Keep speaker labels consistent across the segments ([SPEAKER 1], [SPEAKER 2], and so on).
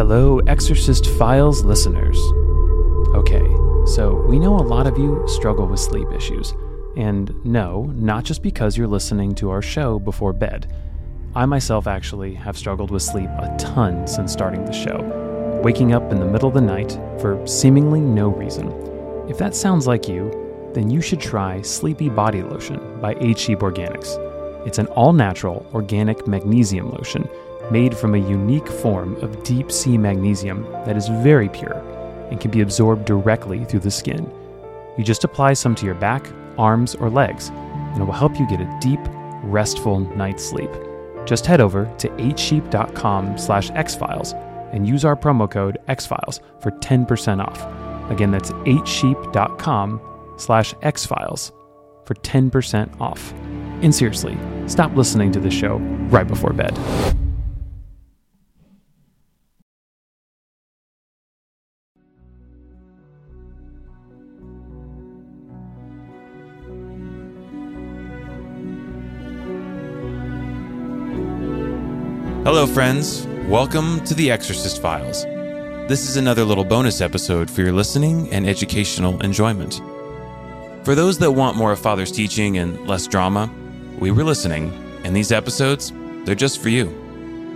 [SPEAKER 1] Hello, Exorcist Files listeners. Okay, so we know a lot of you struggle with sleep issues. And no, not just because you're listening to our show before bed. I myself actually have struggled with sleep a ton since starting the show, waking up in the middle of the night for seemingly no reason. If that sounds like you, then you should try Sleepy Body Lotion by 8Sheep Organics. It's an all natural organic magnesium lotion made from a unique form of deep sea magnesium that is very pure and can be absorbed directly through the skin. You just apply some to your back, arms, or legs, and it will help you get a deep, restful night's sleep. Just head over to 8sheep.com slash exfiles and use our promo code exfiles for 10% off. Again, that's 8sheep.com slash exfiles for 10% off. And seriously, stop listening to the show right before bed.
[SPEAKER 2] Hello, friends. Welcome to The Exorcist Files. This is another little bonus episode for your listening and educational enjoyment. For those that want more of Father's teaching and less drama, we were listening, and these episodes, they're just for you.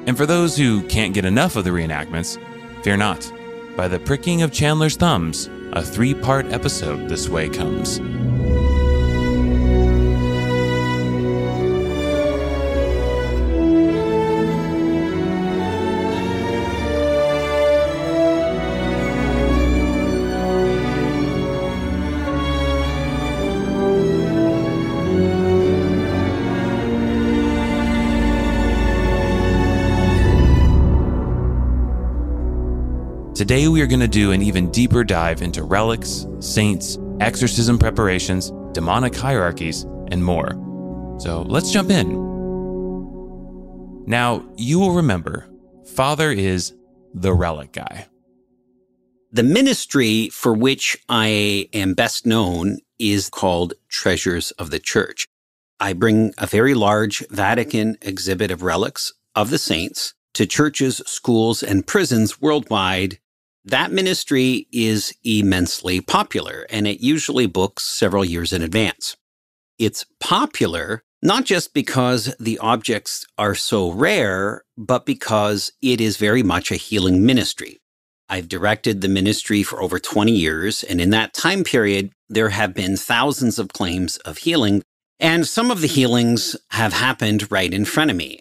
[SPEAKER 2] And for those who can't get enough of the reenactments, fear not. By the pricking of Chandler's thumbs, a three part episode this way comes. Today, we are going to do an even deeper dive into relics, saints, exorcism preparations, demonic hierarchies, and more. So let's jump in. Now, you will remember, Father is the relic guy.
[SPEAKER 3] The ministry for which I am best known is called Treasures of the Church. I bring a very large Vatican exhibit of relics of the saints to churches, schools, and prisons worldwide that ministry is immensely popular and it usually books several years in advance. It's popular not just because the objects are so rare, but because it is very much a healing ministry. I've directed the ministry for over 20 years, and in that time period, there have been thousands of claims of healing, and some of the healings have happened right in front of me.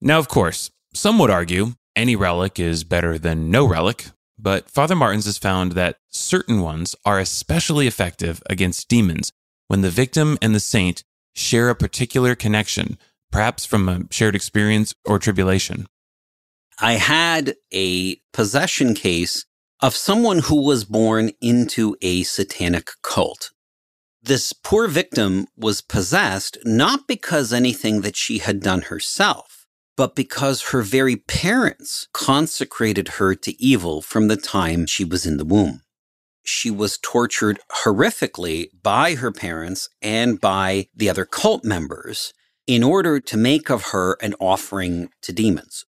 [SPEAKER 2] Now, of course, some would argue any relic is better than no relic, but Father Martins has found that certain ones are especially effective against demons when the victim and the saint share a particular connection, perhaps from a shared experience or tribulation.
[SPEAKER 3] I had a possession case of someone who was born into a satanic cult. This poor victim was possessed not because anything that she had done herself but because her very parents consecrated her to evil from the time she was in the womb. She was tortured horrifically by her parents and by the other cult members in order to make of her an offering to demons.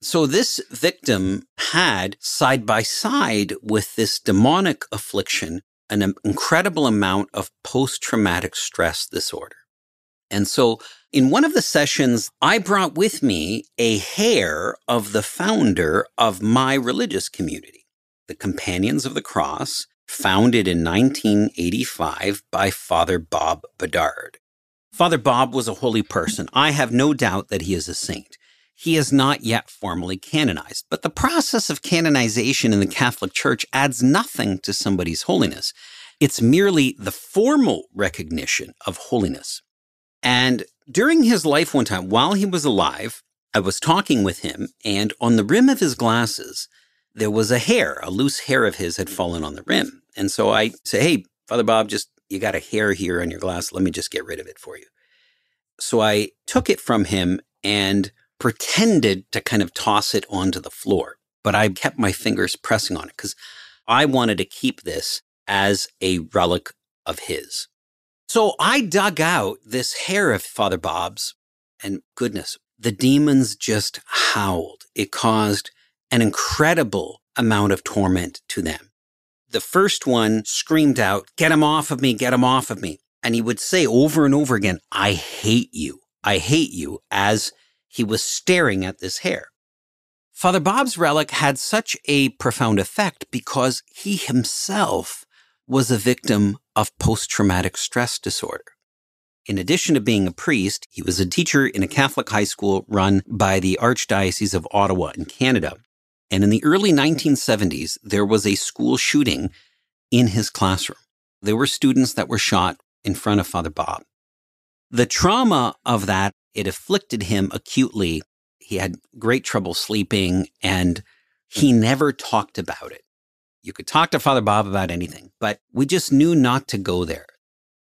[SPEAKER 3] So this victim had side by side with this demonic affliction an incredible amount of post traumatic stress disorder. And so in one of the sessions, I brought with me a hair of the founder of my religious community, the Companions of the Cross, founded in 1985 by Father Bob Bedard. Father Bob was a holy person. I have no doubt that he is a saint. He is not yet formally canonized, but the process of canonization in the Catholic Church adds nothing to somebody's holiness. It's merely the formal recognition of holiness. And during his life one time, while he was alive, I was talking with him, and on the rim of his glasses, there was a hair, a loose hair of his had fallen on the rim. And so I say, Hey, Father Bob, just you got a hair here on your glass. Let me just get rid of it for you. So I took it from him and pretended to kind of toss it onto the floor. But I kept my fingers pressing on it because I wanted to keep this as a relic of his. So I dug out this hair of Father Bob's, and goodness, the demons just howled. It caused an incredible amount of torment to them. The first one screamed out, Get him off of me, get him off of me. And he would say over and over again, I hate you, I hate you, as he was staring at this hair. Father Bob's relic had such a profound effect because he himself was a victim of post traumatic stress disorder. In addition to being a priest, he was a teacher in a Catholic high school run by the Archdiocese of Ottawa in Canada. And in the early 1970s, there was a school shooting in his classroom. There were students that were shot in front of Father Bob. The trauma of that, it afflicted him acutely. He had great trouble sleeping and he never talked about it. You could talk to Father Bob about anything, but we just knew not to go there.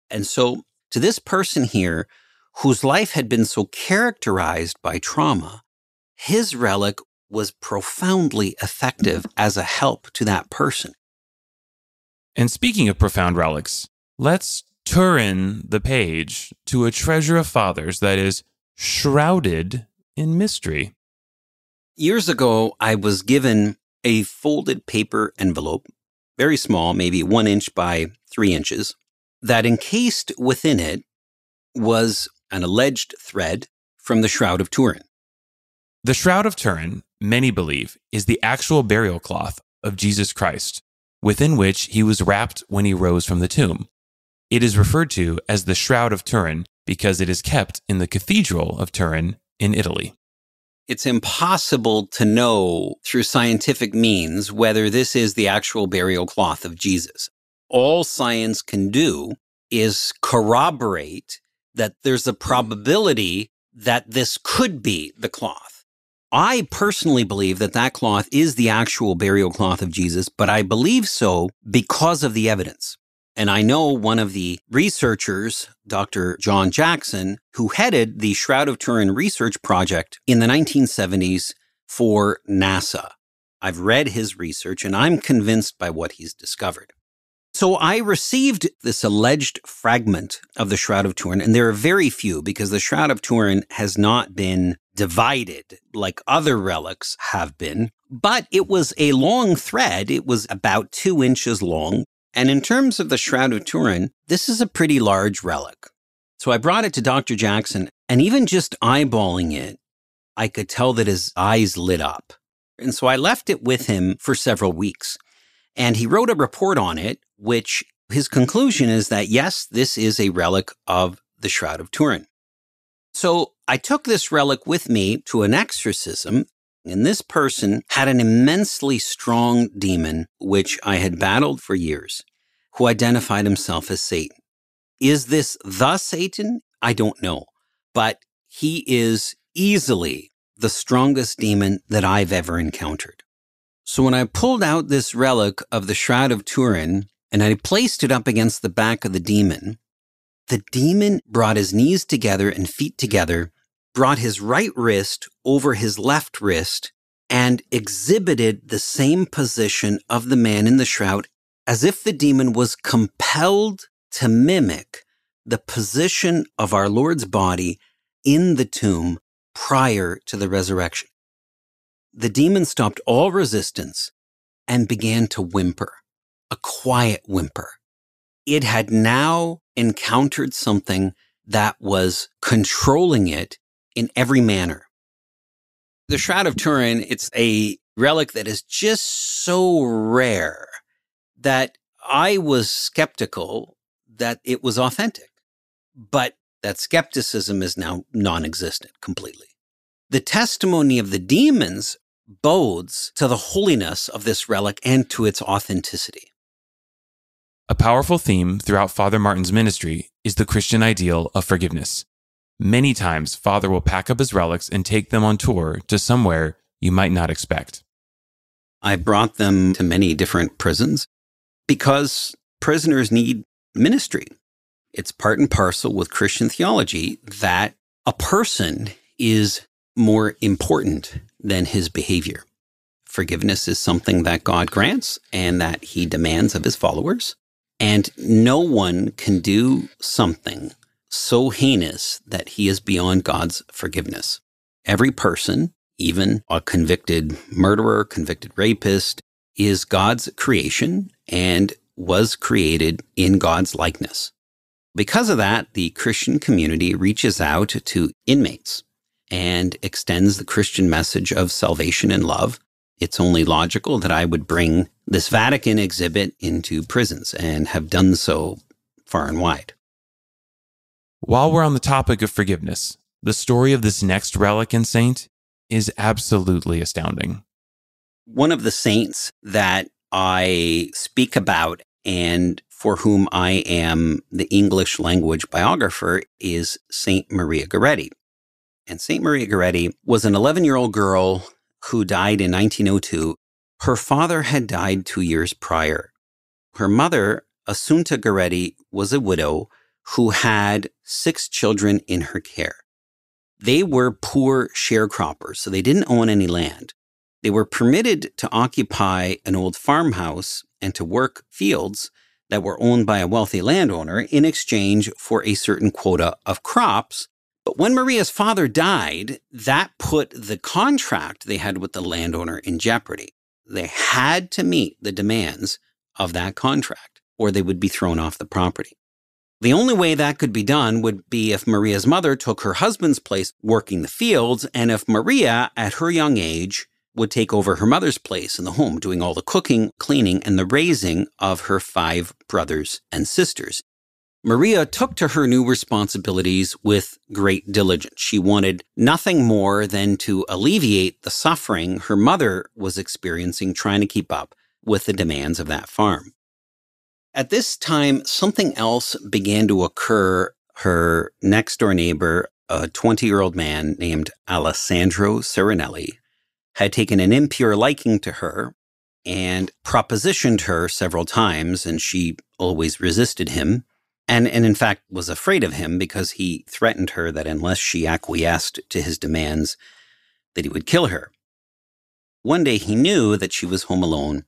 [SPEAKER 3] And so to this person here, whose life had been so characterized by trauma, his relic was profoundly effective as a help to that person.
[SPEAKER 2] And speaking of profound relics, let's turn the page to a treasure of fathers that is shrouded in mystery.
[SPEAKER 3] Years ago, I was given a folded paper envelope, very small, maybe one inch by three inches, that encased within it was an alleged thread from the Shroud of Turin.
[SPEAKER 2] The Shroud of Turin, many believe, is the actual burial cloth of Jesus Christ, within which he was wrapped when he rose from the tomb. It is referred to as the Shroud of Turin because it is kept in the Cathedral of Turin in Italy.
[SPEAKER 3] It's impossible to know through scientific means whether this is the actual burial cloth of Jesus all science can do is corroborate that there's a probability that this could be the cloth. I personally believe that that cloth is the actual burial cloth of Jesus, but I believe so because of the evidence. And I know one of the researchers, Dr. John Jackson, who headed the Shroud of Turin research project in the 1970s for NASA. I've read his research and I'm convinced by what he's discovered. So I received this alleged fragment of the Shroud of Turin, and there are very few because the Shroud of Turin has not been divided like other relics have been, but it was a long thread. It was about two inches long. And in terms of the Shroud of Turin, this is a pretty large relic. So I brought it to Dr. Jackson, and even just eyeballing it, I could tell that his eyes lit up. And so I left it with him for several weeks. And he wrote a report on it, which his conclusion is that yes, this is a relic of the Shroud of Turin. So I took this relic with me to an exorcism, and this person had an immensely strong demon, which I had battled for years, who identified himself as Satan. Is this the Satan? I don't know, but he is easily the strongest demon that I've ever encountered. So when I pulled out this relic of the Shroud of Turin and I placed it up against the back of the demon, the demon brought his knees together and feet together, brought his right wrist over his left wrist, and exhibited the same position of the man in the shroud as if the demon was compelled to mimic the position of our Lord's body in the tomb prior to the resurrection the demon stopped all resistance and began to whimper, a quiet whimper. It had now encountered something that was controlling it in every manner. The Shroud of Turin, it's a relic that is just so rare that I was skeptical that it was authentic. But that skepticism is now non existent completely. The testimony of the demons bodes to the holiness of this relic and to its authenticity.
[SPEAKER 2] A powerful theme throughout Father Martin's ministry is the Christian ideal of forgiveness. Many times, Father will pack up his relics and take them on tour to somewhere you might not expect.
[SPEAKER 3] I brought them to many different prisons because prisoners need ministry. It's part and parcel with Christian theology that a person is more important than his behavior. Forgiveness is something that God grants and that he demands of his followers. And no one can do something so heinous that he is beyond God's forgiveness. Every person even a convicted murderer, convicted rapist, is God's creation and was created in God's likeness. Because of that, the Christian community reaches out to inmates and extends the Christian message of salvation and love. It's only logical that I would bring this Vatican exhibit into prisons and have done so far and wide.
[SPEAKER 2] While we're on the topic of forgiveness, the story of this next relic and saint is absolutely astounding.
[SPEAKER 3] One of the saints that I speak about and for whom I am the English language biographer is Saint Maria Goretti. And Saint Maria Goretti was an 11 year old girl who died in 1902. Her father had died two years prior. Her mother, Assunta Goretti, was a widow who had six children in her care. They were poor sharecroppers, so they didn't own any land. They were permitted to occupy an old farmhouse and to work fields that were owned by a wealthy landowner in exchange for a certain quota of crops. But when Maria's father died, that put the contract they had with the landowner in jeopardy. They had to meet the demands of that contract or they would be thrown off the property. The only way that could be done would be if Maria's mother took her husband's place working the fields, and if Maria, at her young age, would take over her mother's place in the home, doing all the cooking, cleaning, and the raising of her five brothers and sisters. Maria took to her new responsibilities with great diligence. She wanted nothing more than to alleviate the suffering her mother was experiencing trying to keep up with the demands of that farm. At this time, something else began to occur. Her next door neighbor, a 20 year old man named Alessandro Serenelli, had taken an impure liking to her and propositioned her several times, and she always resisted him. And, and in fact was afraid of him because he threatened her that unless she acquiesced to his demands, that he would kill her. One day he knew that she was home alone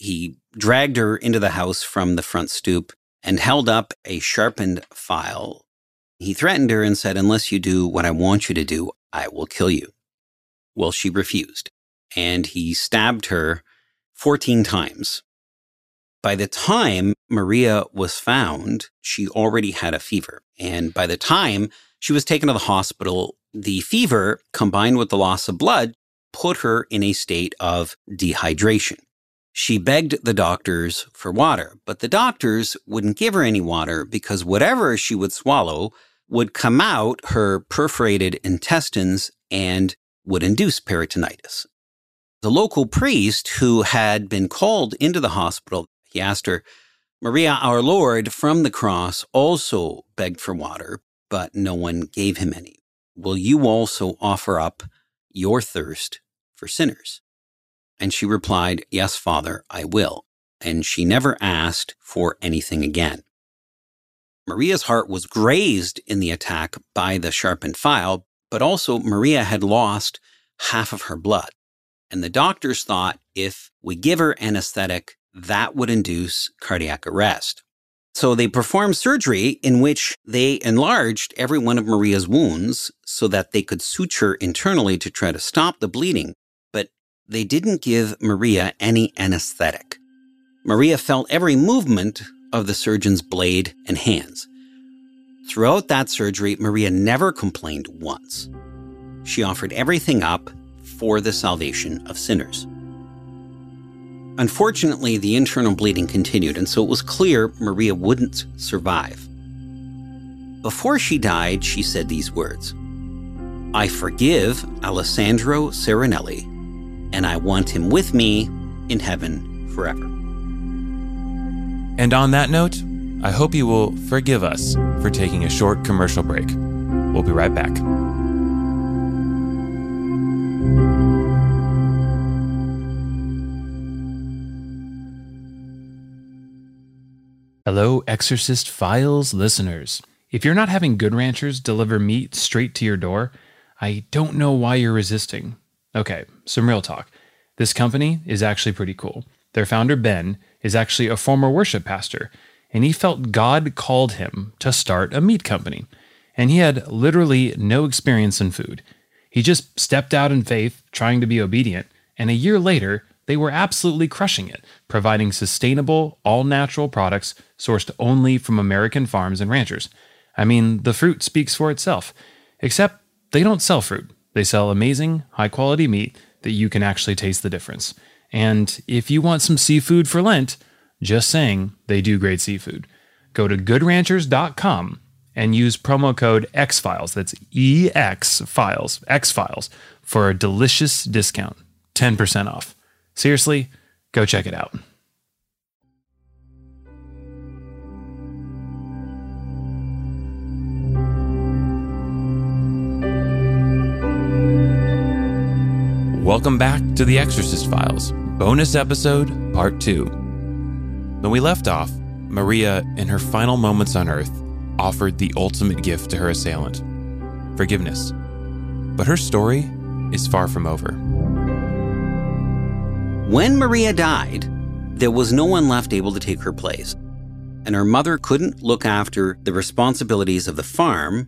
[SPEAKER 3] he dragged her into the house from the front stoop and held up a sharpened file. He threatened her and said, Unless you do what I want you to do, I will kill you. Well, she refused, and he stabbed her 14 times. By the time Maria was found, she already had a fever. And by the time she was taken to the hospital, the fever combined with the loss of blood put her in a state of dehydration. She begged the doctors for water, but the doctors wouldn't give her any water because whatever she would swallow would come out her perforated intestines and would induce peritonitis. The local priest who had been called into the hospital, he asked her, Maria, our Lord from the cross also begged for water, but no one gave him any. Will you also offer up your thirst for sinners? And she replied, Yes, Father, I will. And she never asked for anything again. Maria's heart was grazed in the attack by the sharpened file, but also Maria had lost half of her blood. And the doctors thought if we give her anesthetic, that would induce cardiac arrest. So they performed surgery in which they enlarged every one of Maria's wounds so that they could suture internally to try to stop the bleeding they didn't give Maria any anesthetic. Maria felt every movement of the surgeon's blade and hands. Throughout that surgery, Maria never complained once. She offered everything up for the salvation of sinners. Unfortunately, the internal bleeding continued, and so it was clear Maria wouldn't survive. Before she died, she said these words I forgive Alessandro Serenelli and I want him with me in heaven forever.
[SPEAKER 2] And on that note, I hope you will forgive us for taking a short commercial break. We'll be right back.
[SPEAKER 1] Hello, Exorcist Files listeners. If you're not having Good Ranchers deliver meat straight to your door, I don't know why you're resisting. Okay, some real talk. This company is actually pretty cool. Their founder, Ben, is actually a former worship pastor, and he felt God called him to start a meat company. And he had literally no experience in food. He just stepped out in faith, trying to be obedient, and a year later, they were absolutely crushing it, providing sustainable, all natural products sourced only from American farms and ranchers. I mean, the fruit speaks for itself, except they don't sell fruit. They sell amazing, high quality meat that you can actually taste the difference. And if you want some seafood for Lent, just saying, they do great seafood. Go to goodranchers.com and use promo code XFiles, that's EX Files, X Files, for a delicious discount 10% off. Seriously, go check it out.
[SPEAKER 2] Welcome back to The Exorcist Files, bonus episode, part two. When we left off, Maria, in her final moments on earth, offered the ultimate gift to her assailant forgiveness. But her story is far from over.
[SPEAKER 3] When Maria died, there was no one left able to take her place, and her mother couldn't look after the responsibilities of the farm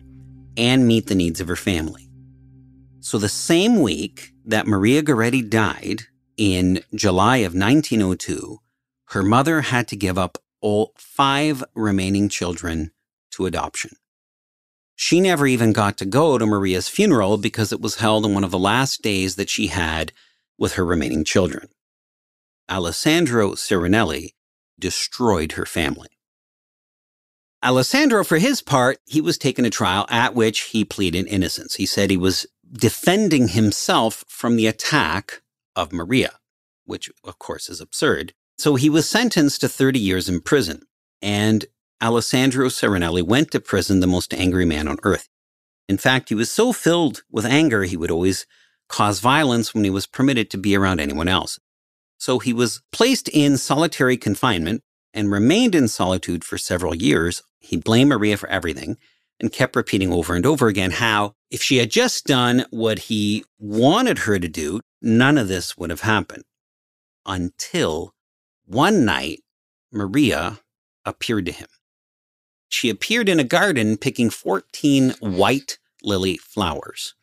[SPEAKER 3] and meet the needs of her family. So, the same week that Maria Goretti died in July of 1902, her mother had to give up all five remaining children to adoption. She never even got to go to Maria's funeral because it was held on one of the last days that she had with her remaining children. Alessandro Serenelli destroyed her family. Alessandro, for his part, he was taken to trial at which he pleaded innocence. He said he was defending himself from the attack of Maria, which of course is absurd. So he was sentenced to 30 years in prison. And Alessandro Serenelli went to prison the most angry man on earth. In fact, he was so filled with anger, he would always cause violence when he was permitted to be around anyone else. So he was placed in solitary confinement and remained in solitude for several years. He blamed Maria for everything and kept repeating over and over again how if she had just done what he wanted her to do, none of this would have happened. Until one night, Maria appeared to him. She appeared in a garden picking 14 white lily flowers,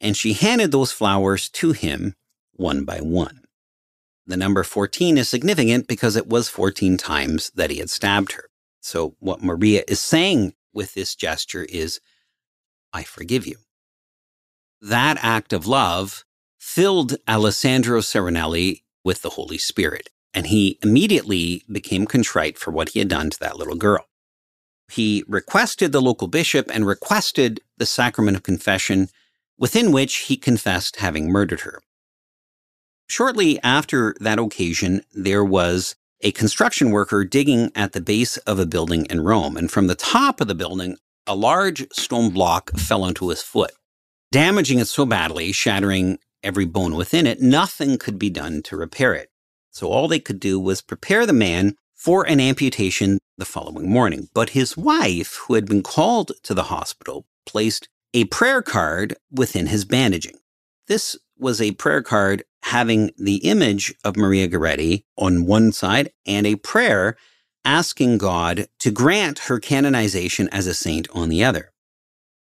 [SPEAKER 3] and she handed those flowers to him one by one. The number 14 is significant because it was 14 times that he had stabbed her. So, what Maria is saying with this gesture is, I forgive you. That act of love filled Alessandro Serenelli with the Holy Spirit, and he immediately became contrite for what he had done to that little girl. He requested the local bishop and requested the sacrament of confession, within which he confessed having murdered her. Shortly after that occasion, there was a construction worker digging at the base of a building in Rome. And from the top of the building, a large stone block fell onto his foot, damaging it so badly, shattering every bone within it, nothing could be done to repair it. So all they could do was prepare the man for an amputation the following morning. But his wife, who had been called to the hospital, placed a prayer card within his bandaging. This was a prayer card having the image of Maria Goretti on one side and a prayer asking God to grant her canonization as a saint on the other.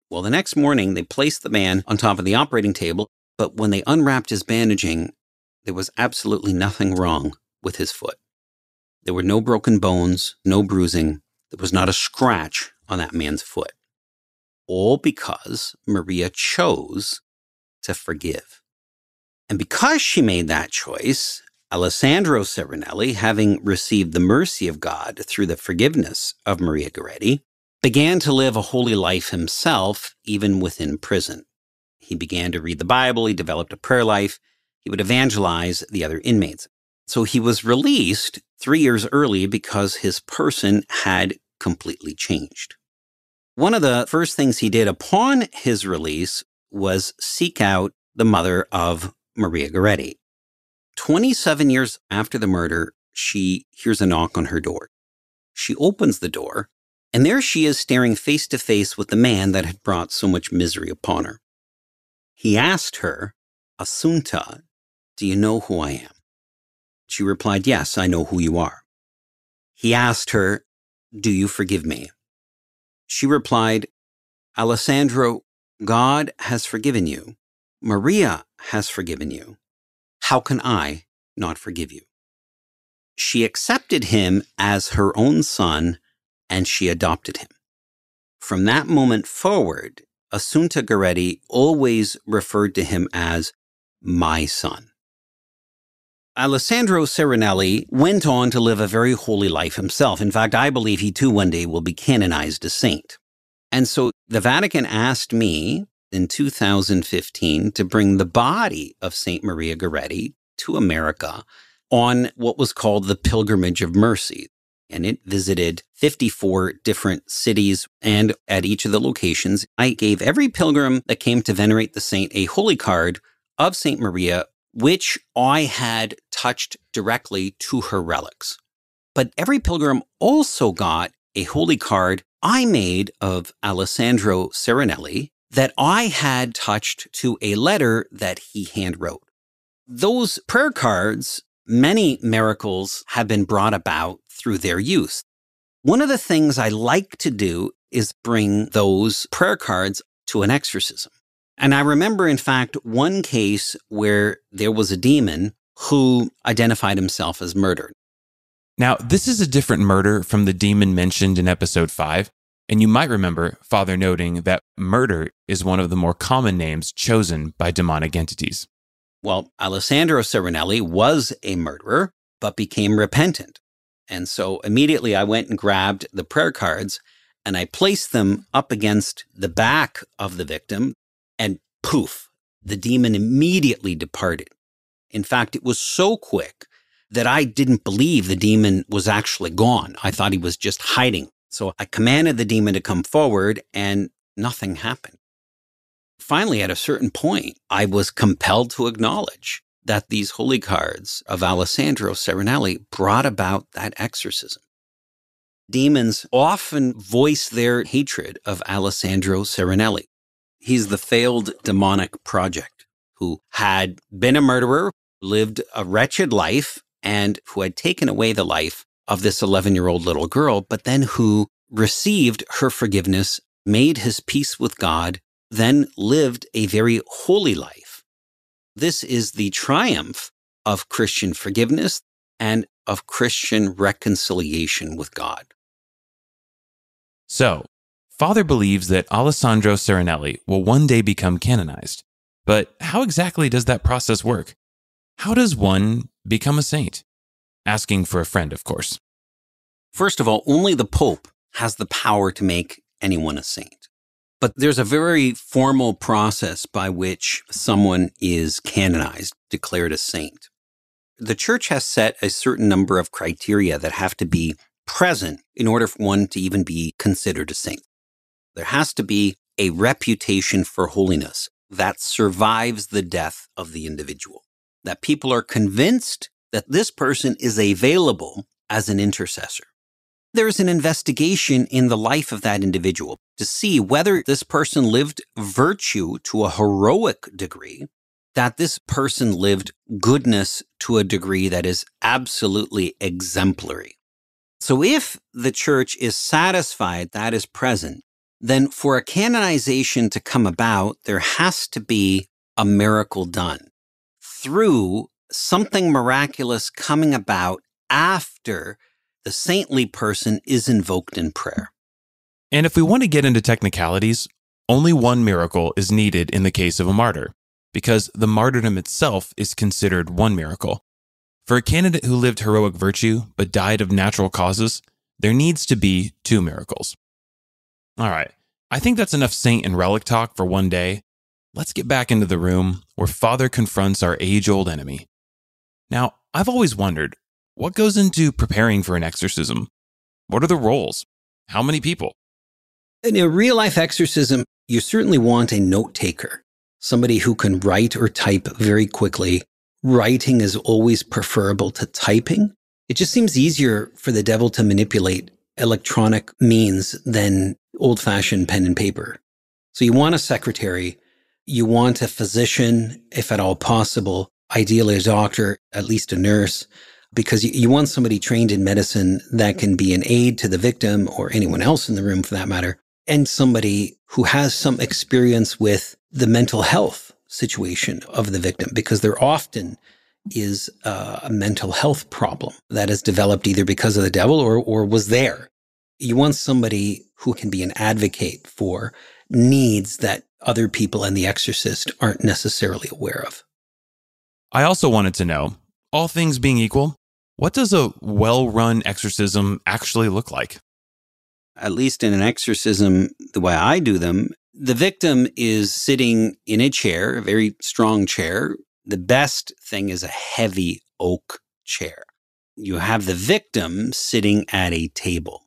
[SPEAKER 3] Well, the next morning, they placed the man on top of the operating table, but when they unwrapped his bandaging, there was absolutely nothing wrong with his foot. There were no broken bones, no bruising. There was not a scratch on that man's foot. All because Maria chose to forgive. And because she made that choice, Alessandro Serenelli, having received the mercy of God through the forgiveness of Maria Goretti, began to live a holy life himself, even within prison. He began to read the Bible, he developed a prayer life, he would evangelize the other inmates. So he was released three years early because his person had completely changed. One of the first things he did upon his release was seek out the mother of Maria Goretti. 27 years after the murder, she hears a knock on her door. She opens the door, and there she is staring face to face with the man that had brought so much misery upon her. He asked her, Assunta, do you know who I am? She replied, Yes, I know who you are. He asked her, Do you forgive me? She replied, Alessandro, God has forgiven you Maria has forgiven you. How can I not forgive you? She accepted him as her own son and she adopted him. From that moment forward, Assunta Goretti always referred to him as my son. Alessandro Serenelli went on to live a very holy life himself. In fact, I believe he too one day will be canonized a saint. And so the Vatican asked me in 2015 to bring the body of St. Maria Goretti to America on what was called the Pilgrimage of Mercy. And it visited 54 different cities. And at each of the locations, I gave every pilgrim that came to venerate the saint a holy card of St. Maria, which I had touched directly to her relics. But every pilgrim also got a holy card I made of Alessandro Serenelli that I had touched to a letter that he handwrote. Those prayer cards, many miracles have been brought about through their use. One of the things I like to do is bring those prayer cards to an exorcism. And I remember, in fact, one case where there was a demon who identified himself as murdered.
[SPEAKER 2] Now, this is a different murder from the demon mentioned in episode 5. And you might remember Father noting that murder is one of the more common names chosen by demonic entities.
[SPEAKER 3] Well, Alessandro Serenelli was a murderer, but became repentant. And so immediately I went and grabbed the prayer cards and I placed them up against the back of the victim, and poof, the demon immediately departed. In fact, it was so quick that I didn't believe the demon was actually gone. I thought he was just hiding. So I commanded the demon to come forward and nothing happened. Finally, at a certain point, I was compelled to acknowledge that these holy cards of Alessandro Serenelli brought about that exorcism. Demons often voice their hatred of Alessandro Serenelli. He's the failed demonic project who had been a murderer, lived a wretched life, and who had taken away the life of this 11 year old little girl, but then who received her forgiveness, made his peace with God, then lived a very holy life. This is the triumph of Christian forgiveness and of Christian reconciliation with God.
[SPEAKER 2] So, Father believes that Alessandro Serenelli will one day become canonized. But how exactly does that process work? How does one become a saint? Asking for a friend, of course.
[SPEAKER 3] First of all, only the Pope has the power to make anyone a saint. But there's a very formal process by which someone is canonized, declared a saint. The church has set a certain number of criteria that have to be present in order for one to even be considered a saint. There has to be a reputation for holiness that survives the death of the individual, that people are convinced that this person is available as an intercessor there's an investigation in the life of that individual to see whether this person lived virtue to a heroic degree, that this person lived goodness to a degree that is absolutely exemplary. So if the church is satisfied that is present, then for a canonization to come about, there has to be a miracle done through something miraculous coming about after the saintly person is invoked in prayer.
[SPEAKER 2] And if we want to get into technicalities, only one miracle is needed in the case of a martyr, because the martyrdom itself is considered one miracle. For a candidate who lived heroic virtue but died of natural causes, there needs to be two miracles. All right, I think that's enough saint and relic talk for one day. Let's get back into the room where Father confronts our age old enemy. Now, I've always wondered what goes into preparing for an exorcism? What are the roles? How many people?
[SPEAKER 3] In a real life exorcism, you certainly want a note taker, somebody who can write or type very quickly. Writing is always preferable to typing. It just seems easier for the devil to manipulate electronic means than old fashioned pen and paper. So you want a secretary. You want a physician, if at all possible, ideally a doctor, at least a nurse because you, you want somebody trained in medicine that can be an aid to the victim or anyone else in the room for that matter, and somebody who has some experience with the mental health situation of the victim because there often is a mental health problem that has developed either because of the devil or, or was there. You want somebody who can be an advocate for needs that other people and the exorcist aren't necessarily aware of.
[SPEAKER 2] I also wanted to know, all things being equal, what does a well run exorcism actually look like?
[SPEAKER 3] At least in an exorcism, the way I do them, the victim is sitting in a chair, a very strong chair. The best thing is a heavy oak chair. You have the victim sitting at a table.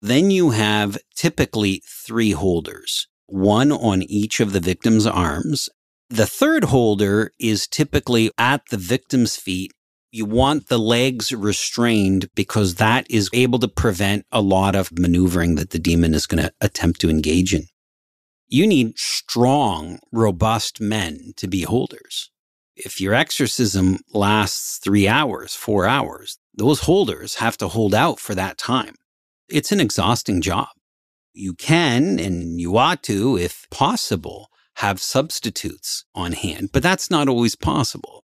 [SPEAKER 3] Then you have typically three holders, one on each of the victim's arms. The third holder is typically at the victim's feet. You want the legs restrained because that is able to prevent a lot of maneuvering that the demon is going to attempt to engage in. You need strong, robust men to be holders. If your exorcism lasts three hours, four hours, those holders have to hold out for that time. It's an exhausting job. You can and you ought to, if possible, have substitutes on hand, but that's not always possible.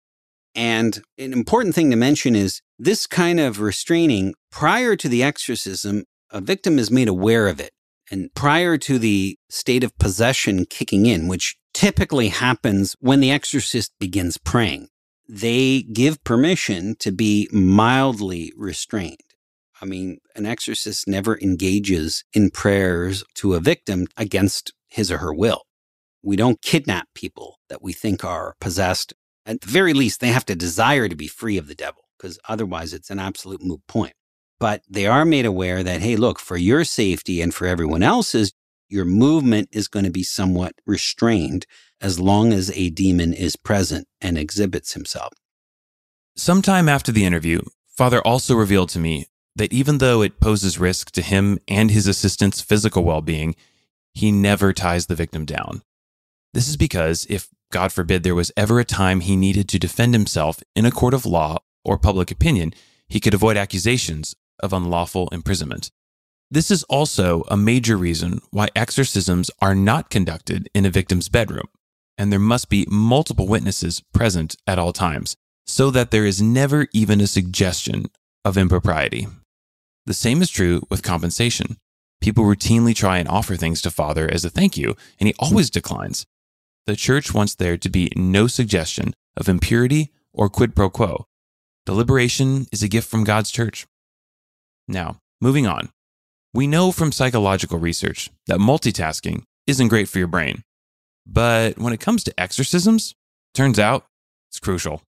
[SPEAKER 3] And an important thing to mention is this kind of restraining prior to the exorcism, a victim is made aware of it. And prior to the state of possession kicking in, which typically happens when the exorcist begins praying, they give permission to be mildly restrained. I mean, an exorcist never engages in prayers to a victim against his or her will. We don't kidnap people that we think are possessed. At the very least, they have to desire to be free of the devil, because otherwise it's an absolute moot point. But they are made aware that, hey, look, for your safety and for everyone else's, your movement is going to be somewhat restrained as long as a demon is present and exhibits himself.
[SPEAKER 2] Sometime after the interview, Father also revealed to me that even though it poses risk to him and his assistant's physical well being, he never ties the victim down. This is because if, God forbid, there was ever a time he needed to defend himself in a court of law or public opinion, he could avoid accusations of unlawful imprisonment. This is also a major reason why exorcisms are not conducted in a victim's bedroom, and there must be multiple witnesses present at all times, so that there is never even a suggestion of impropriety. The same is true with compensation. People routinely try and offer things to Father as a thank you, and he always declines. The church wants there to be no suggestion of impurity or quid pro quo. Deliberation is a gift from God's church. Now, moving on. We know from psychological research that multitasking isn't great for your brain. But when it comes to exorcisms, turns out it's crucial.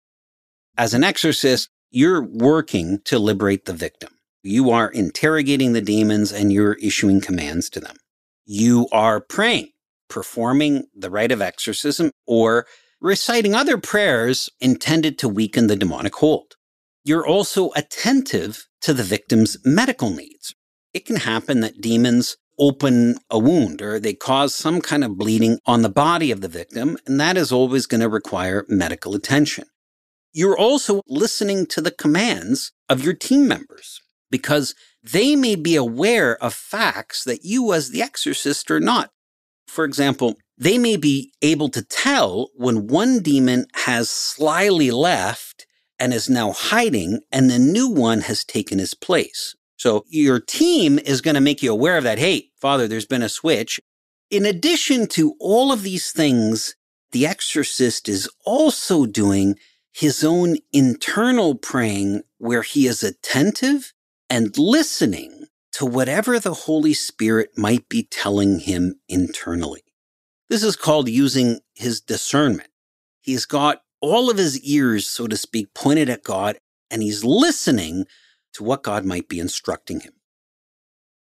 [SPEAKER 3] As an exorcist, you're working to liberate the victim. You are interrogating the demons and you're issuing commands to them. You are praying, performing the rite of exorcism, or reciting other prayers intended to weaken the demonic hold. You're also attentive to the victim's medical needs. It can happen that demons open a wound or they cause some kind of bleeding on the body of the victim, and that is always going to require medical attention. You're also listening to the commands of your team members because they may be aware of facts that you, as the exorcist, are not. For example, they may be able to tell when one demon has slyly left and is now hiding, and the new one has taken his place. So your team is going to make you aware of that. Hey, Father, there's been a switch. In addition to all of these things, the exorcist is also doing his own internal praying where he is attentive and listening to whatever the Holy Spirit might be telling him internally. This is called using his discernment. He's got all of his ears, so to speak, pointed at God, and he's listening to what God might be instructing him.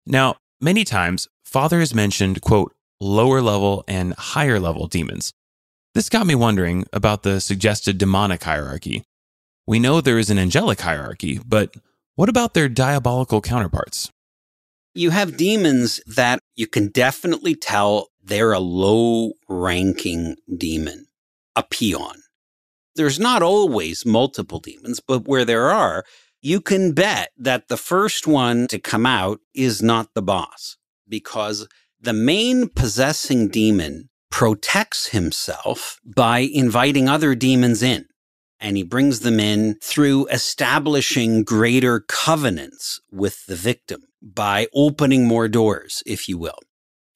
[SPEAKER 2] Now, many times, Father has mentioned, quote, lower level and higher level demons. This got me wondering about the suggested demonic hierarchy. We know there is an angelic hierarchy, but what about their diabolical counterparts?
[SPEAKER 3] You have demons that you can definitely tell they're a low ranking demon, a peon. There's not always multiple demons, but where there are, you can bet that the first one to come out is not the boss because the main possessing demon protects himself by inviting other demons in. And he brings them in through establishing greater covenants with the victim by opening more doors, if you will.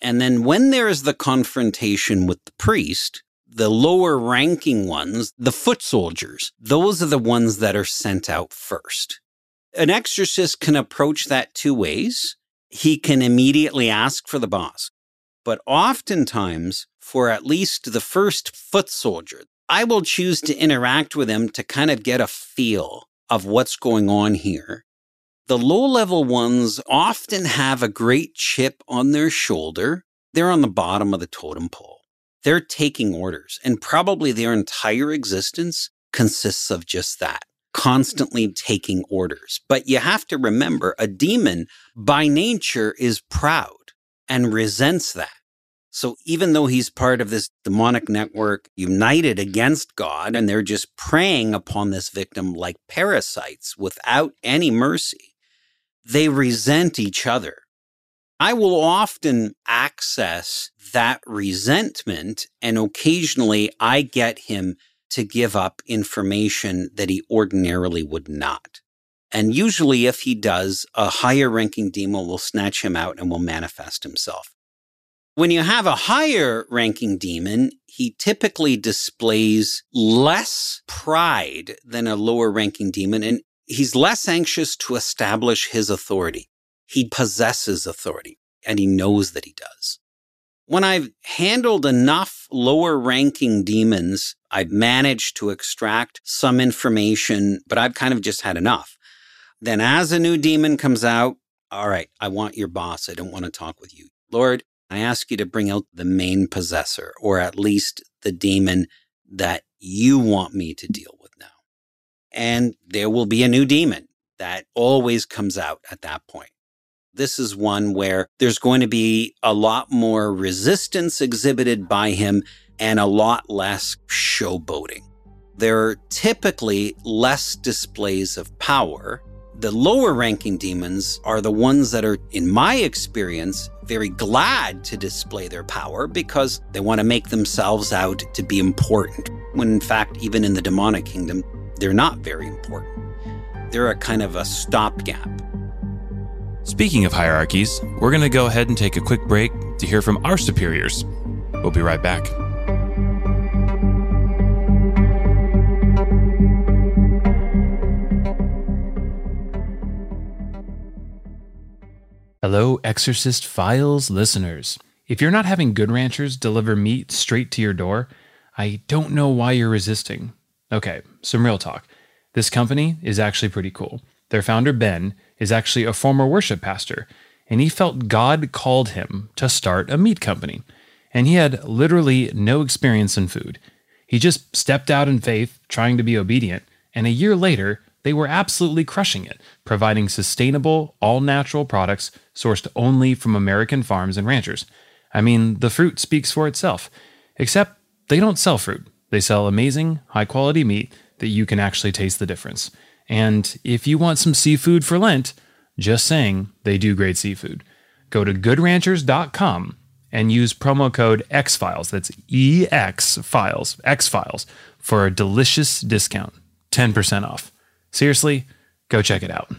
[SPEAKER 3] And then when there is the confrontation with the priest, the lower ranking ones, the foot soldiers, those are the ones that are sent out first. An exorcist can approach that two ways. He can immediately ask for the boss, but oftentimes for at least the first foot soldier, I will choose to interact with him to kind of get a feel of what's going on here. The low level ones often have a great chip on their shoulder. They're on the bottom of the totem pole. They're taking orders, and probably their entire existence consists of just that constantly taking orders. But you have to remember a demon by nature is proud and resents that. So even though he's part of this demonic network united against God and they're just preying upon this victim like parasites without any mercy, they resent each other. I will often access that resentment and occasionally I get him to give up information that he ordinarily would not. And usually if he does, a higher ranking demon will snatch him out and will manifest himself. When you have a higher ranking demon, he typically displays less pride than a lower ranking demon, and he's less anxious to establish his authority. He possesses authority, and he knows that he does. When I've handled enough lower ranking demons, I've managed to extract some information, but I've kind of just had enough. Then, as a new demon comes out, all right, I want your boss. I don't want to talk with you. Lord, I ask you to bring out the main possessor, or at least the demon that you want me to deal with now. And there will be a new demon that always comes out at that point. This is one where there's going to be a lot more resistance exhibited by him and a lot less showboating. There are typically less displays of power the lower ranking demons are the ones that are, in my experience, very glad to display their power because they want to make themselves out to be important. When in fact, even in the demonic kingdom, they're not very important. They're a kind of a stopgap.
[SPEAKER 2] Speaking of hierarchies, we're going to go ahead and take a quick break to hear from our superiors. We'll be right back.
[SPEAKER 1] Hello, Exorcist Files listeners. If you're not having Good Ranchers deliver meat straight to your door, I don't know why you're resisting. Okay, some real talk. This company is actually pretty cool. Their founder, Ben, is actually a former worship pastor, and he felt God called him to start a meat company. And he had literally no experience in food. He just stepped out in faith, trying to be obedient, and a year later, they were absolutely crushing it, providing sustainable, all natural products sourced only from American farms and ranchers. I mean, the fruit speaks for itself. Except they don't sell fruit, they sell amazing, high quality meat that you can actually taste the difference. And if you want some seafood for Lent, just saying, they do great seafood. Go to goodranchers.com and use promo code XFiles, that's EX Files, X Files, for a delicious discount, 10% off. Seriously, go check it out.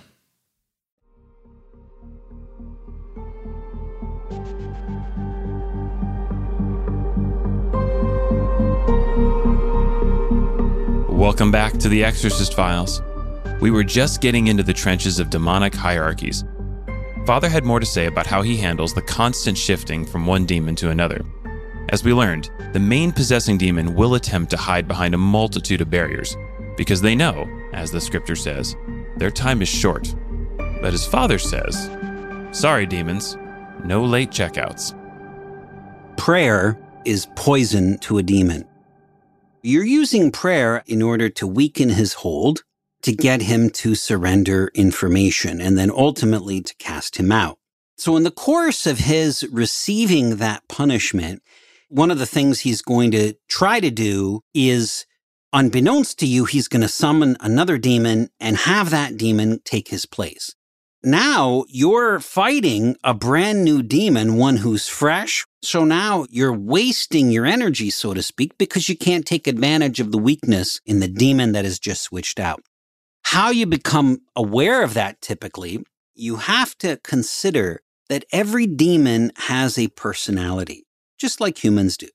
[SPEAKER 2] Welcome back to the Exorcist Files. We were just getting into the trenches of demonic hierarchies. Father had more to say about how he handles the constant shifting from one demon to another. As we learned, the main possessing demon will attempt to hide behind a multitude of barriers because they know, as the scripture says, their time is short. But his father says, Sorry, demons, no late checkouts.
[SPEAKER 3] Prayer is poison to a demon. You're using prayer in order to weaken his hold, to get him to surrender information, and then ultimately to cast him out. So, in the course of his receiving that punishment, one of the things he's going to try to do is, unbeknownst to you, he's going to summon another demon and have that demon take his place. Now you're fighting a brand new demon, one who's fresh, So now you're wasting your energy, so to speak, because you can't take advantage of the weakness in the demon that has just switched out. How you become aware of that typically, you have to consider that every demon has a personality, just like humans do.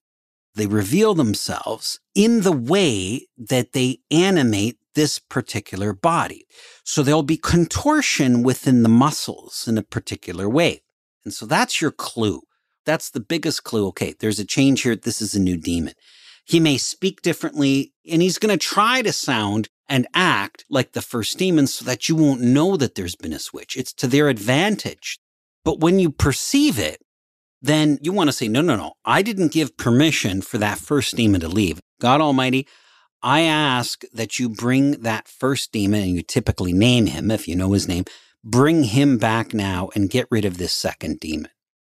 [SPEAKER 3] They reveal themselves in the way that they animate this particular body. So there'll be contortion within the muscles in a particular way. And so that's your clue. That's the biggest clue. Okay, there's a change here. This is a new demon. He may speak differently and he's going to try to sound and act like the first demon so that you won't know that there's been a switch. It's to their advantage. But when you perceive it, then you want to say, no, no, no. I didn't give permission for that first demon to leave. God Almighty, I ask that you bring that first demon and you typically name him if you know his name, bring him back now and get rid of this second demon.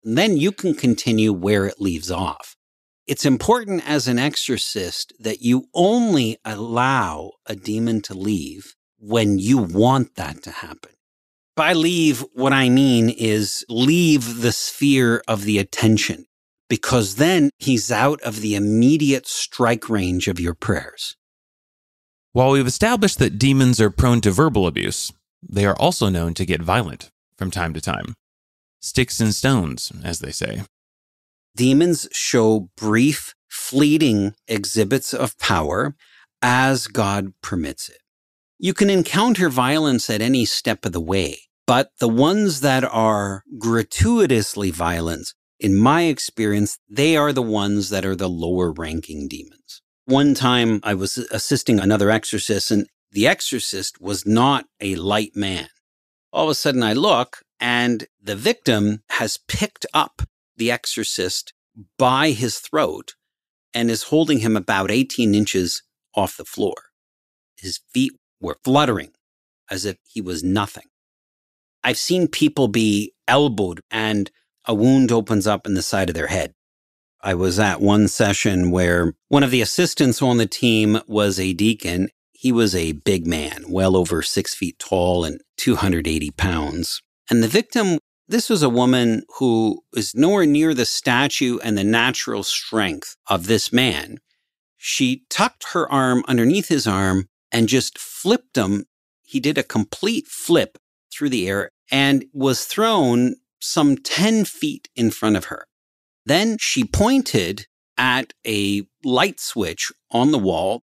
[SPEAKER 3] And then you can continue where it leaves off. It's important as an exorcist that you only allow a demon to leave when you want that to happen. By leave, what I mean is leave the sphere of the attention because then he's out of the immediate strike range of your prayers.
[SPEAKER 2] While we've established that demons are prone to verbal abuse, they are also known to get violent from time to time. Sticks and stones, as they say.
[SPEAKER 3] Demons show brief, fleeting exhibits of power as God permits it. You can encounter violence at any step of the way, but the ones that are gratuitously violent, in my experience, they are the ones that are the lower ranking demons. One time I was assisting another exorcist and the exorcist was not a light man. All of a sudden I look and the victim has picked up the exorcist by his throat and is holding him about 18 inches off the floor. His feet were fluttering as if he was nothing. I've seen people be elbowed and a wound opens up in the side of their head. I was at one session where one of the assistants on the team was a deacon. He was a big man, well over six feet tall and 280 pounds. And the victim, this was a woman who was nowhere near the stature and the natural strength of this man. She tucked her arm underneath his arm and just flipped him. He did a complete flip through the air and was thrown some 10 feet in front of her. Then she pointed at a light switch on the wall,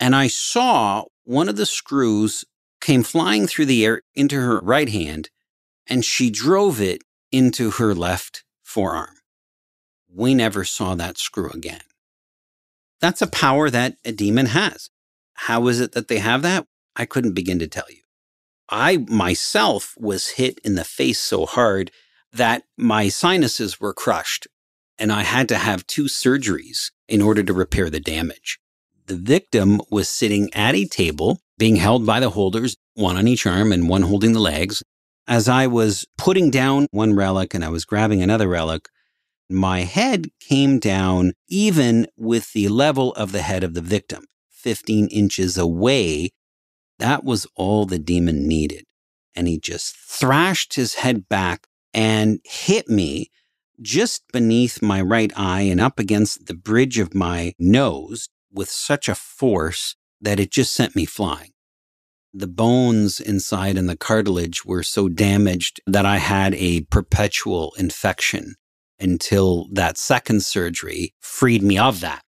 [SPEAKER 3] and I saw one of the screws came flying through the air into her right hand, and she drove it into her left forearm. We never saw that screw again. That's a power that a demon has. How is it that they have that? I couldn't begin to tell you. I myself was hit in the face so hard that my sinuses were crushed and I had to have two surgeries in order to repair the damage. The victim was sitting at a table being held by the holders, one on each arm and one holding the legs. As I was putting down one relic and I was grabbing another relic, my head came down even with the level of the head of the victim, 15 inches away. That was all the demon needed. And he just thrashed his head back and hit me just beneath my right eye and up against the bridge of my nose with such a force that it just sent me flying. The bones inside and the cartilage were so damaged that I had a perpetual infection until that second surgery freed me of that.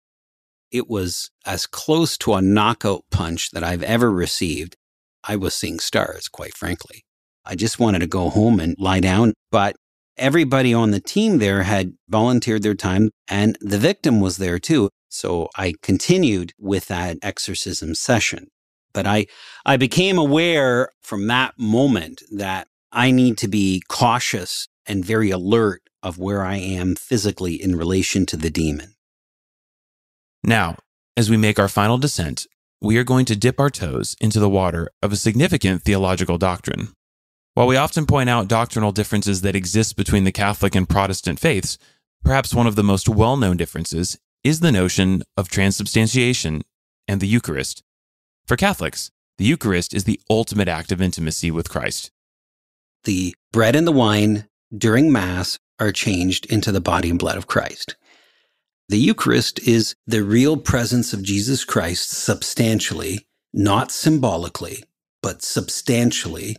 [SPEAKER 3] It was as close to a knockout punch that I've ever received. I was seeing stars, quite frankly. I just wanted to go home and lie down. But everybody on the team there had volunteered their time and the victim was there too. So I continued with that exorcism session. But I, I became aware from that moment that I need to be cautious and very alert of where I am physically in relation to the demon.
[SPEAKER 2] Now, as we make our final descent, we are going to dip our toes into the water of a significant theological doctrine. While we often point out doctrinal differences that exist between the Catholic and Protestant faiths, perhaps one of the most well known differences is the notion of transubstantiation and the Eucharist. For Catholics, the Eucharist is the ultimate act of intimacy with Christ.
[SPEAKER 3] The bread and the wine during Mass are changed into the body and blood of Christ. The Eucharist is the real presence of Jesus Christ substantially, not symbolically, but substantially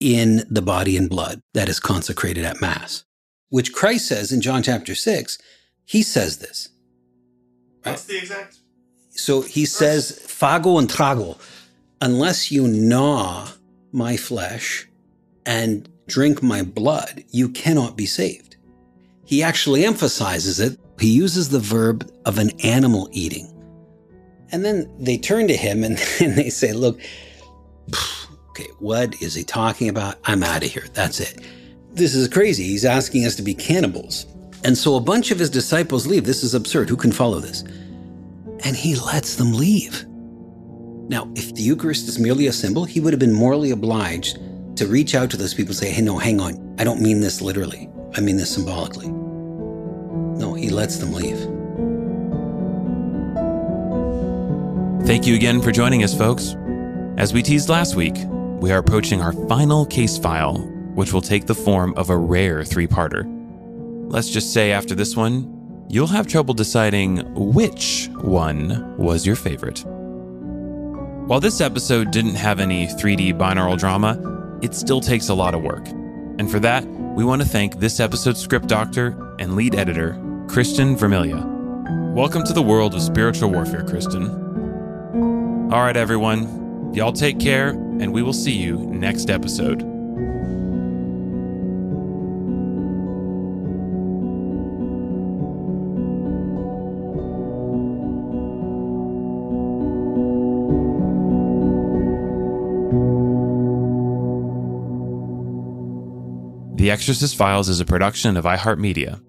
[SPEAKER 3] in the body and blood that is consecrated at Mass, which Christ says in John chapter 6. He says this.
[SPEAKER 2] What's the exact?
[SPEAKER 3] So he says, Fago and trago, unless you gnaw my flesh and drink my blood, you cannot be saved. He actually emphasizes it he uses the verb of an animal eating. And then they turn to him and, and they say, Look, okay, what is he talking about? I'm out of here. That's it. This is crazy. He's asking us to be cannibals. And so a bunch of his disciples leave. This is absurd. Who can follow this? And he lets them leave. Now, if the Eucharist is merely a symbol, he would have been morally obliged to reach out to those people and say, hey, no, hang on. I don't mean this literally. I mean this symbolically. No, he lets them leave.
[SPEAKER 2] Thank you again for joining us, folks. As we teased last week, we are approaching our final case file, which will take the form of a rare three parter. Let's just say after this one, you'll have trouble deciding which one was your favorite. While this episode didn't have any 3D binaural drama, it still takes a lot of work. And for that, we want to thank this episode's script doctor and lead editor, Kristen Vermilia. Welcome to the world of spiritual warfare, Kristen. All right, everyone, y'all take care, and we will see you next episode. The Exorcist Files is a production of iHeartMedia